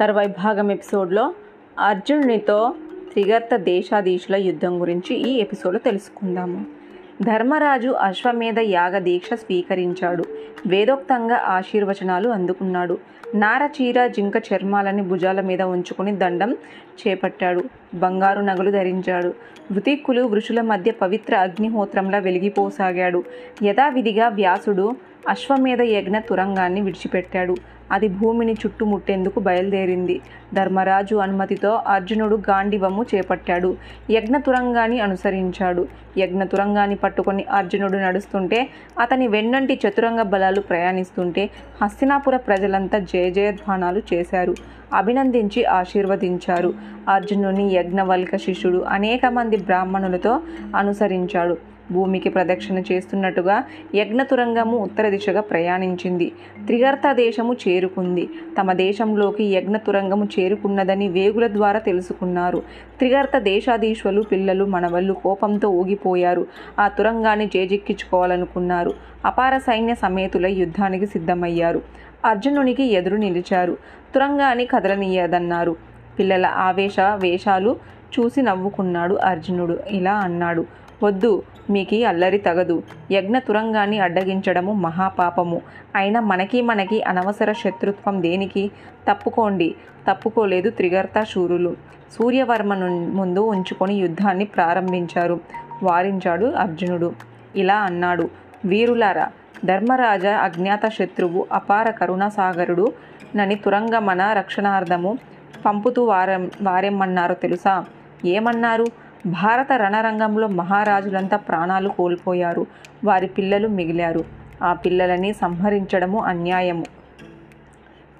తర్వాయి భాగం ఎపిసోడ్లో అర్జునునితో త్రిగర్త దేశాధీశుల యుద్ధం గురించి ఈ ఎపిసోడ్లో తెలుసుకుందాము. ధర్మరాజు అశ్వమేధ యాగ దీక్ష స్వీకరించాడు. వేదోక్తంగా ఆశీర్వచనాలు అందుకున్నాడు. నారచీర జింక చర్మాలని భుజాల మీద ఉంచుకుని దండం చేపట్టాడు. బంగారు నగలు ధరించాడు. వృతిక్కులు వృషుల మధ్య పవిత్ర అగ్నిహోత్రంలా వెలిగిపోసాగాడు. యథావిధిగా వ్యాసుడు అశ్వమేధ యజ్ఞ తురంగాన్ని విడిచిపెట్టాడు. అది భూమిని చుట్టుముట్టేందుకు బయలుదేరింది. ధర్మరాజు అనుమతితో అర్జునుడు గాండివము చేపట్టాడు. యజ్ఞ తురంగాన్ని అనుసరించాడు. యజ్ఞ తురంగాన్ని పట్టుకొని అర్జునుడు నడుస్తుంటే అతని వెన్నంటి చతురంగ బలాలు ప్రయాణిస్తుంటే హస్తినాపుర ప్రజలంతా జయ జయధ్వానాలు చేశారు. అభినందించి ఆశీర్వదించారు. అర్జునుని యజ్ఞవల్క శిష్యుడు అనేక మంది బ్రాహ్మణులతో అనుసరించాడు. భూమికి ప్రదక్షిణ చేస్తున్నట్టుగా యజ్ఞతురంగము ఉత్తర దిశగా ప్రయాణించింది. త్రిగర్త దేశము చేరుకుంది. తమ దేశంలోకి యజ్ఞతురంగము చేరుకున్నదని వేగుల ద్వారా తెలుసుకున్నారు. త్రిగర్త దేశాధీశ్వలు పిల్లలు మనవళ్ళు కోపంతో ఊగిపోయారు. ఆ తురంగాన్ని చేజిక్కించుకోవాలనుకున్నారు. అపార సైన్య సమేతుల యుద్ధానికి సిద్ధమయ్యారు. అర్జునునికి ఎదురు నిలిచారు. తురంగాన్ని కదలనీయదన్నారు. పిల్లల ఆవేశ వేషాలు చూసి నవ్వుకున్నాడు అర్జునుడు. ఇలా అన్నాడు. వద్దు మీకి అల్లరి తగదు. యజ్ఞ తురంగాన్ని అడ్డగించడము మహాపాపము. అయినా మనకి మనకి అనవసర శత్రుత్వం దేనికి? తప్పుకోండి. తప్పుకోలేదు త్రిగర్త శూరులు సూర్యవర్మ ముందు ఉంచుకొని యుద్ధాన్ని ప్రారంభించారు. వారించాడు అర్జునుడు. ఇలా అన్నాడు. వీరులారా ధర్మరాజ అజ్ఞాత శత్రువు అపార కరుణాసాగరుడు నని తురంగమన రక్షణార్థము పంపుతూ వారం వారేమన్నారో తెలుసా? ఏమన్నారు? భారత రణరంగంలో మహారాజులంతా ప్రాణాలు కోల్పోయారు. వారి పిల్లలు మిగిలారు. ఆ పిల్లలని సంహరించడము అన్యాయము.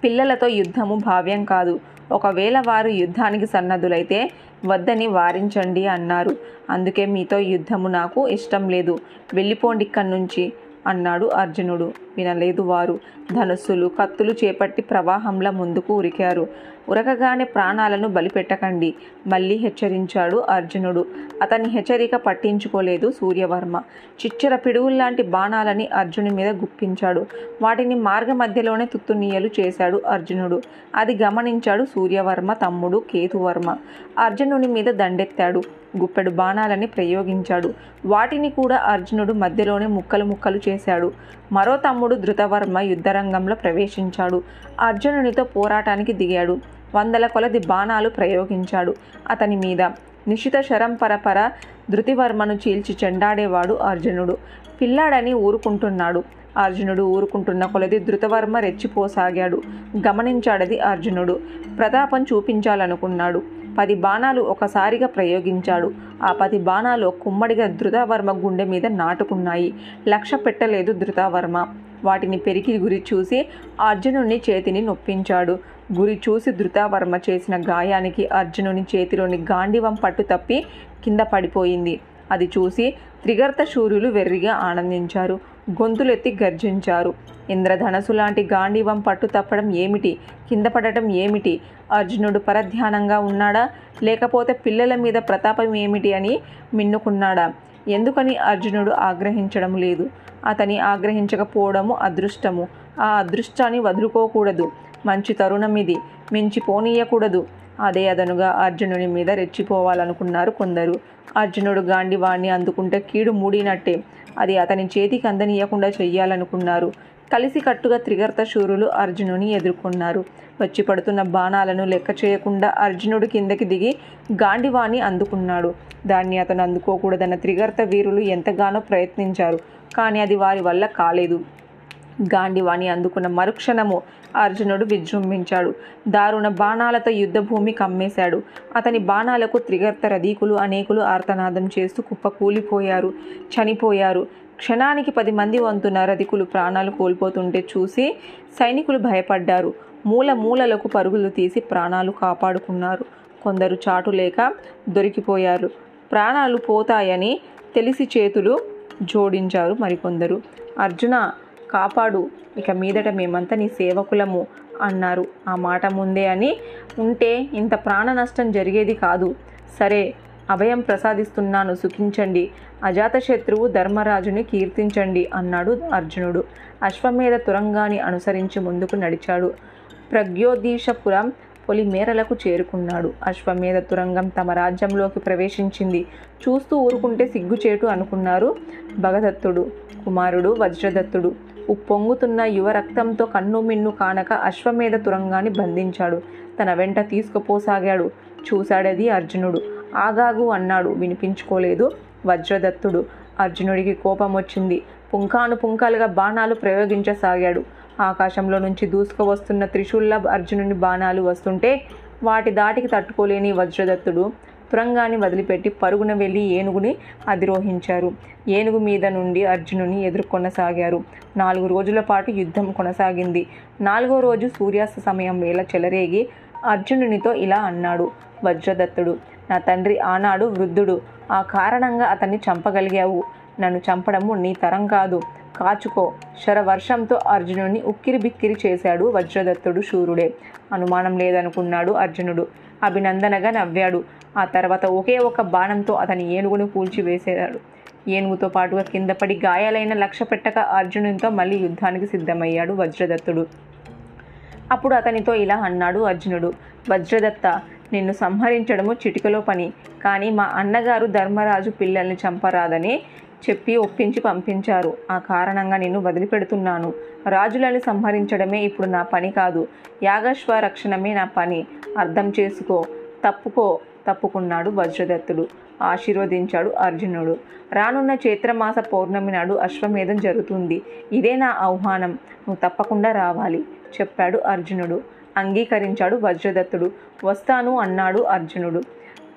పిల్లలతో యుద్ధము భావ్యం కాదు. ఒకవేళ వారు యుద్ధానికి సన్నద్ధులైతే వద్దని వారించండి అన్నారు. అందుకే మీతో యుద్ధము నాకు ఇష్టం లేదు. వెళ్ళిపోండి ఇక్కడి నుంచి అన్నాడు అర్జునుడు. వినలేదు వారు. ధనుస్సులు కత్తులు చేపట్టి ప్రవాహంలా ముందుకు ఉరికారు. ఉరకగానే ప్రాణాలను బలిపెట్టకండి. మళ్ళీ హెచ్చరించాడు అర్జునుడు. అతని హెచ్చరిక పట్టించుకోలేదు సూర్యవర్మ. చిచ్చర పిడుగుల్లాంటి బాణాలని అర్జుని మీద గుప్పించాడు. వాటిని మార్గ మధ్యలోనే తుత్తునీయలు చేశాడు అర్జునుడు. అది గమనించాడు సూర్యవర్మ తమ్ముడు కేతువర్మ. అర్జునుని మీద దండెత్తాడు. గుప్పెడు బాణాలని ప్రయోగించాడు. వాటిని కూడా అర్జునుడు మధ్యలోనే ముక్కలు ముక్కలు చేశాడు. మరో తమ్ముడు ధృతవర్మ యుద్ధరంగంలో ప్రవేశించాడు. అర్జునునితో పోరాటానికి దిగాడు. వందల కొలది బాణాలు ప్రయోగించాడు. అతని మీద నిశిత శరం పరపర ధృతివర్మను చీల్చి చెండాడేవాడు అర్జునుడు. పిల్లాడని ఊరుకుంటున్నాడు. అర్జునుడు ఊరుకుంటున్న కొలది ధృతవర్మ రెచ్చిపోసాగాడు. గమనించాడది అర్జునుడు. ప్రతాపం చూపించాలనుకున్నాడు. పది బాణాలు ఒకసారిగా ప్రయోగించాడు. ఆ పది బాణాలు కుమ్మడిగా ధృతవర్మ గుండె మీద నాటుకున్నాయి. లక్ష్య పెట్టలేదు ధృతవర్మ. వాటిని పెరికి గురి చూసి అర్జునుని చేతిని నొప్పించాడు. గురి చూసి ధృతావర్మ చేసిన గాయానికి అర్జునుని చేతిలోని గాండివం పట్టు తప్పి కింద పడిపోయింది. అది చూసి త్రిగర్త శూర్యులు వెర్రిగా ఆనందించారు. గొంతులెత్తి గర్జించారు. ఇంద్రధనసు లాంటి గాంధీవం పట్టు తప్పడం ఏమిటి? కింద పడటం ఏమిటి? అర్జునుడు పరధ్యానంగా ఉన్నాడా? లేకపోతే పిల్లల మీద ప్రతాపం ఏమిటి అని మిన్నుకున్నాడా? ఎందుకని అర్జునుడు ఆగ్రహించడం లేదు? అతని ఆగ్రహించకపోవడము అదృష్టము. ఆ అదృష్టాన్ని వదులుకోకూడదు. మంచి తరుణం ఇది. మించి పోనీయకూడదు. అదే అదనుగా అర్జునుని మీద రెచ్చిపోవాలనుకున్నారు కొందరు. అర్జునుడు గాండివాణ్ణి అందుకుంటే కీడు మూడినట్టే. అది అతని చేతికి అందనీయకుండా చెయ్యాలనుకున్నారు. కలిసి కట్టుగా త్రిగర్త శూరులు అర్జునుని ఎదుర్కొన్నారు. వచ్చి పడుతున్న బాణాలను లెక్క చేయకుండా అర్జునుడు కిందకి దిగి గాండివాణి అందుకున్నాడు. దాన్ని అతను అందుకోకూడదన్న త్రిగర్త వీరులు ఎంతగానో ప్రయత్నించారు కానీ అది వారి వల్ల కాలేదు. గాండివాణి అందుకున్న మరుక్షణము అర్జునుడు విజృంభించాడు. దారుణ బాణాలతో యుద్ధభూమి కమ్మేశాడు. అతని బాణాలకు త్రిగర్త రదీకులు అనేకులు ఆర్తనాదం చేస్తూ కుప్పకూలిపోయారు చనిపోయారు. క్షణానికి పది మంది వంతున రధికులు ప్రాణాలు కోల్పోతుంటే చూసి సైనికులు భయపడ్డారు. మూల మూలలకు పరుగులు తీసి ప్రాణాలు కాపాడుకున్నారు. కొందరు చాటు లేక దొరికిపోయారు. ప్రాణాలు పోతాయని తెలిసి చేతులు జోడించారు మరికొందరు. అర్జున కాపాడు. ఇక మీదట మేమంతా నీ సేవకులము అన్నారు. ఆ మాట ముందే అని ఉంటే ఇంత ప్రాణ నష్టం జరిగేది కాదు. సరే అభయం ప్రసాదిస్తున్నాను సుఖించండి. అజాతశత్రువు ధర్మరాజుని కీర్తించండి అన్నాడు అర్జునుడు. అశ్వమేధ తురంగాన్ని అనుసరించి ముందుకు నడిచాడు. ప్రగ్యోదీశపురం పొలి మేరలకు చేరుకున్నాడు. అశ్వమేధ తురంగం తమ రాజ్యంలోకి ప్రవేశించింది. చూస్తూ ఊరుకుంటే సిగ్గుచేటు అనుకున్నారు భగదత్తుడు కుమారుడు వజ్రదత్తుడు. ఉప్పొంగుతున్న యువ రక్తంతో కన్ను మిన్ను కానక అశ్వమేధ తురంగాన్ని బంధించాడు. తన వెంట తీసుకుపోసాగాడు. చూశాడది అర్జునుడు. ఆగాగు అన్నాడు. వినిపించుకోలేదు. వజ్రదత్తుడు. అర్జునుడికి కోపం వచ్చింది. పుంకాను పుంకాలుగా బాణాలు ప్రయోగించసాగాడు. ఆకాశంలో నుంచి దూసుకువస్తున్న త్రిశూల్ల అర్జునుని బాణాలు వస్తుంటే వాటి దాటికి తట్టుకోలేని వజ్రదత్తుడు తురంగాన్ని వదిలిపెట్టి పరుగున వెళ్ళి ఏనుగుని అధిరోహించారు. ఏనుగు మీద నుండి అర్జునుని ఎదుర్కొనసాగారు. నాలుగు రోజుల పాటు యుద్ధం కొనసాగింది. నాలుగో రోజు సూర్యాస్త సమయం వేళ చెలరేగి అర్జునునితో ఇలా అన్నాడు. వజ్రదత్తుడు నా తండ్రి ఆనాడు వృద్ధుడు. ఆ కారణంగా అతన్ని చంపగలిగావు. నన్ను చంపడము నీ తరం కాదు. కాచుకో. శరవర్షంతో అర్జునుడిని ఉక్కిరి బిక్కిరి చేశాడు వజ్రదత్తుడు శూరుడే. అనుమానం లేదనుకున్నాడు అర్జునుడు. అభినందనగా నవ్వాడు. ఆ తర్వాత ఒకే ఒక బాణంతో అతని ఏనుగును కూల్చివేసాడు ఏనుగుతో పాటుగా కిందపడి గాయాలైన లక్ష్య పెట్టక అర్జునునితో మళ్ళీ యుద్ధానికి సిద్ధమయ్యాడు వజ్రదత్తుడు. అప్పుడు అతనితో ఇలా అన్నాడు అర్జునుడు. వజ్రదత్త నిన్ను సంహరించడము చిటికలో పని. కానీ మా అన్నగారు ధర్మరాజు పిల్లల్ని చంపరాదని చెప్పి ఒప్పించి పంపించారు. ఆ కారణంగా నిన్ను వదిలిపెడుతున్నాను. రాజులను సంహరించడమే ఇప్పుడు నా పని కాదు. యాగశ్వ రక్షణమే నా పని. అర్థం చేసుకో. తప్పుకో. తప్పుకున్నాడు వజ్రదత్తుడు. ఆశీర్వదించాడు అర్జునుడు. రానున్న చైత్రమాస పౌర్ణమి నాడు అశ్వమేధం జరుగుతుంది. ఇదే నా ఆహ్వానం. నువ్వు తప్పకుండా రావాలి. చెప్పాడు అర్జునుడు. అంగీకరించాడు వజ్రదత్తుడు. వస్తాను అన్నాడు అర్జునుడు.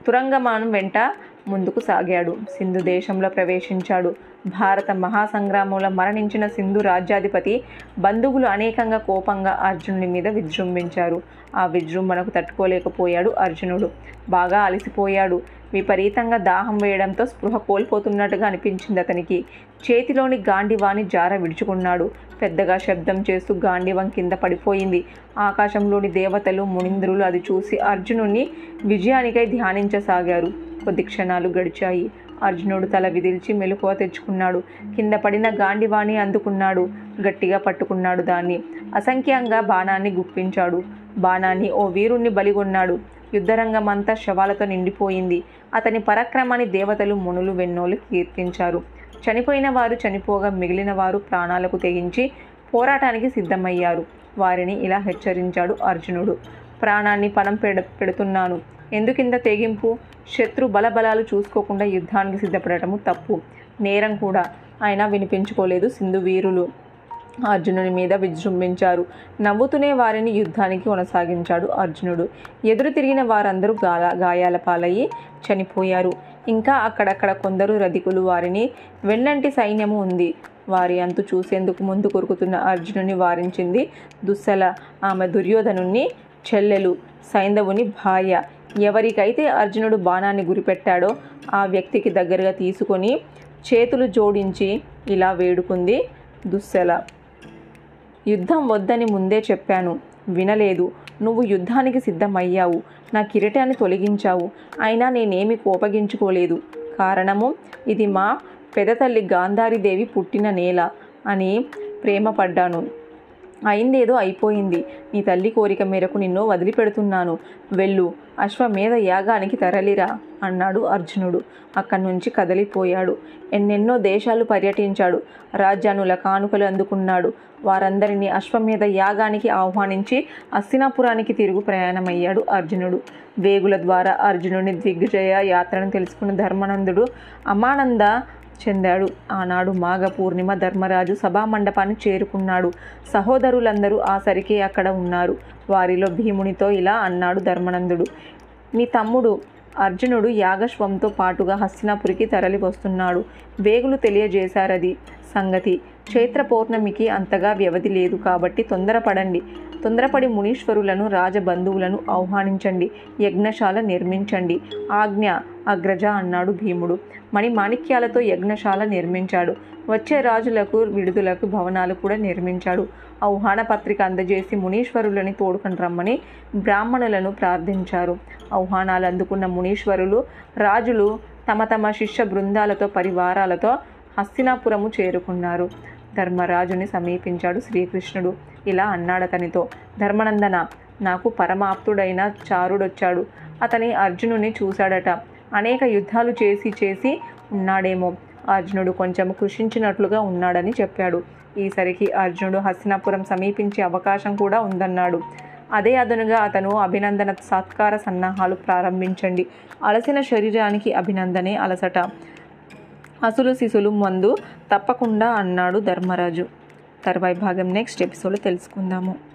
తురంగమానం వెంట ముందుకు సాగాడు. సింధు దేశంలో ప్రవేశించాడు. భారత మహాసంగ్రామంలో మరణించిన సింధు రాజ్యాధిపతి బంధువులు అనేకంగా కోపంగా అర్జునుడి మీద విజృంభించారు. ఆ విజృంభణకు తట్టుకోలేకపోయాడు అర్జునుడు. బాగా అలసిపోయాడు. విపరీతంగా దాహం వేయడంతో స్పృహ కోల్పోతున్నట్టుగా అనిపించింది అతనికి. చేతిలోని గాండివాని జార విడుచుకున్నాడు. పెద్దగా శబ్దం చేస్తూ గాండివం కింద పడిపోయింది. ఆకాశంలోని దేవతలు మునింద్రులు అది చూసి అర్జునుని విజయానికై ధ్యానించసాగారు. కొద్ది క్షణాలు గడిచాయి. అర్జునుడు తల విదిల్చి మెలకువ తెచ్చుకున్నాడు. కింద పడిన గాండివాణి అందుకున్నాడు. గట్టిగా పట్టుకున్నాడు దాన్ని. అసంఖ్యంగా బాణాన్ని గుప్పించాడు. బాణాన్ని ఓ వీరుణ్ణి బలిగొన్నాడు. యుద్ధరంగం అంతా శవాలతో నిండిపోయింది. అతని పరాక్రమాన్ని దేవతలు మునులు వెన్నోలు కీర్తించారు. చనిపోయిన వారు చనిపోగా మిగిలిన వారు ప్రాణాలకు తెగించి పోరాటానికి సిద్ధమయ్యారు. వారిని ఇలా హెచ్చరించాడు అర్జునుడు. ప్రాణాన్ని పణం పెడ పెడుతున్నాను. ఎందుకింత తెగింపు? శత్రు బలబలాలు చూసుకోకుండా యుద్ధానికి సిద్ధపడటము తప్పు. నేరం కూడా అయినా వినిపించుకోలేదు సింధు వీరులు అర్జునుని మీద విజృంభించారు. నవ్వుతూనే వారిని యుద్ధానికి కొనసాగించాడు అర్జునుడు. ఎదురు తిరిగిన వారందరూ గాల గాయాల పాలయ్యి చనిపోయారు. ఇంకా అక్కడక్కడ కొందరు రధికులు వారిని వెన్నంటి సైన్యము ఉంది. వారి అంతు చూసేందుకు ముందు కొరుకుతున్న అర్జునుని వారించింది దుస్సల. ఆమె దుర్యోధనుణ్ణి చెల్లెలు సైంధవుని భార్య. ఎవరికైతే అర్జునుడు బాణాన్ని గురిపెట్టాడో ఆ వ్యక్తికి దగ్గరగా తీసుకొని చేతులు జోడించి ఇలా వేడుకుంది దుస్సెల. యుద్ధం వద్దని ముందే చెప్పాను. వినలేదు. నువ్వు యుద్ధానికి సిద్ధమయ్యావు. నా కిరీటాన్ని తొలగించావు. అయినా నేనేమి కోపగించుకోలేదు. కారణము ఇది మా పెదతల్లి గాంధారీదేవి పుట్టిన నేల అని ప్రేమపడ్డాను. అయిందేదో అయిపోయింది. నీ తల్లి కోరిక మేరకు నిన్ను వదిలిపెడుతున్నాను. వెళ్ళు. అశ్వమేధ యాగానికి తరలిరా అన్నాడు అర్జునుడు. అక్కడి నుంచి కదలిపోయాడు. ఎన్నెన్నో దేశాలు పర్యటించాడు. రాజ్యానుల కానుకలు అందుకున్నాడు. వారందరినీ అశ్వమేధ యాగానికి ఆహ్వానించి అస్తినాపురానికి తిరుగు ప్రయాణమయ్యాడు అర్జునుడు. వేగుల ద్వారా అర్జునుని దిగ్విజయ యాత్రను తెలుసుకున్న ధర్మానందుడు అమానంద చెందాడు. ఆనాడు మాఘ పూర్ణిమ ధర్మరాజు సభామండపాన్ని చేరుకున్నాడు. సహోదరులందరూ ఆ సరికే అక్కడ ఉన్నారు. వారిలో భీమునితో ఇలా అన్నాడు ధర్మనందుడు. నీ తమ్ముడు అర్జునుడు యాగశ్వంతో పాటుగా హస్తినాపురికి తరలి వస్తున్నాడు. వేగులు తెలియజేశారది సంగతి. చైత్ర పౌర్ణమికి అంతగా వ్యవధి లేదు కాబట్టి తొందరపడండి. తొందరపడి మునీశ్వరులను రాజబంధువులను ఆహ్వానించండి. యజ్ఞశాల నిర్మించండి. ఆజ్ఞ అగ్రజ అన్నాడు భీముడు. మణి మాణిక్యాలతో యజ్ఞశాల నిర్మించాడు. వచ్చే రాజులకు విడుదలకు భవనాలు కూడా నిర్మించాడు. ఆహ్వాన పత్రిక అందజేసి మునీశ్వరులని తోడుకొని రమ్మని బ్రాహ్మణులను ప్రార్థించారు. ఆహ్వానాలు అందుకున్న మునీశ్వరులు రాజులు తమ తమ శిష్య బృందాలతో పరివారాలతో హస్తినాపురము చేరుకున్నారు. ధర్మరాజుని సమీపించాడు శ్రీకృష్ణుడు. ఇలా అన్నాడతనితో ధర్మనందన నాకు పరమాప్తుడైన చారుడొచ్చాడు. అతని అర్జునుని చూశాడట. అనేక యుద్ధాలు చేసి చేసి ఉన్నాడేమో. అర్జునుడు కొంచెం కృషించినట్లుగా ఉన్నాడని చెప్పాడు. ఈసరికి అర్జునుడు హస్తినాపురం సమీపించే అవకాశం కూడా ఉందన్నాడు. అదే అదనుగా అతను అభినందన సత్కార సన్నాహాలు ప్రారంభించండి. అలసిన శరీరానికి అభినందనే అలసట. అసులు శిశులు మందు తప్పకుండా అన్నాడు ధర్మరాజు. తర్వాయి భాగం నెక్స్ట్ ఎపిసోడ్ తెలుసుకుందాము.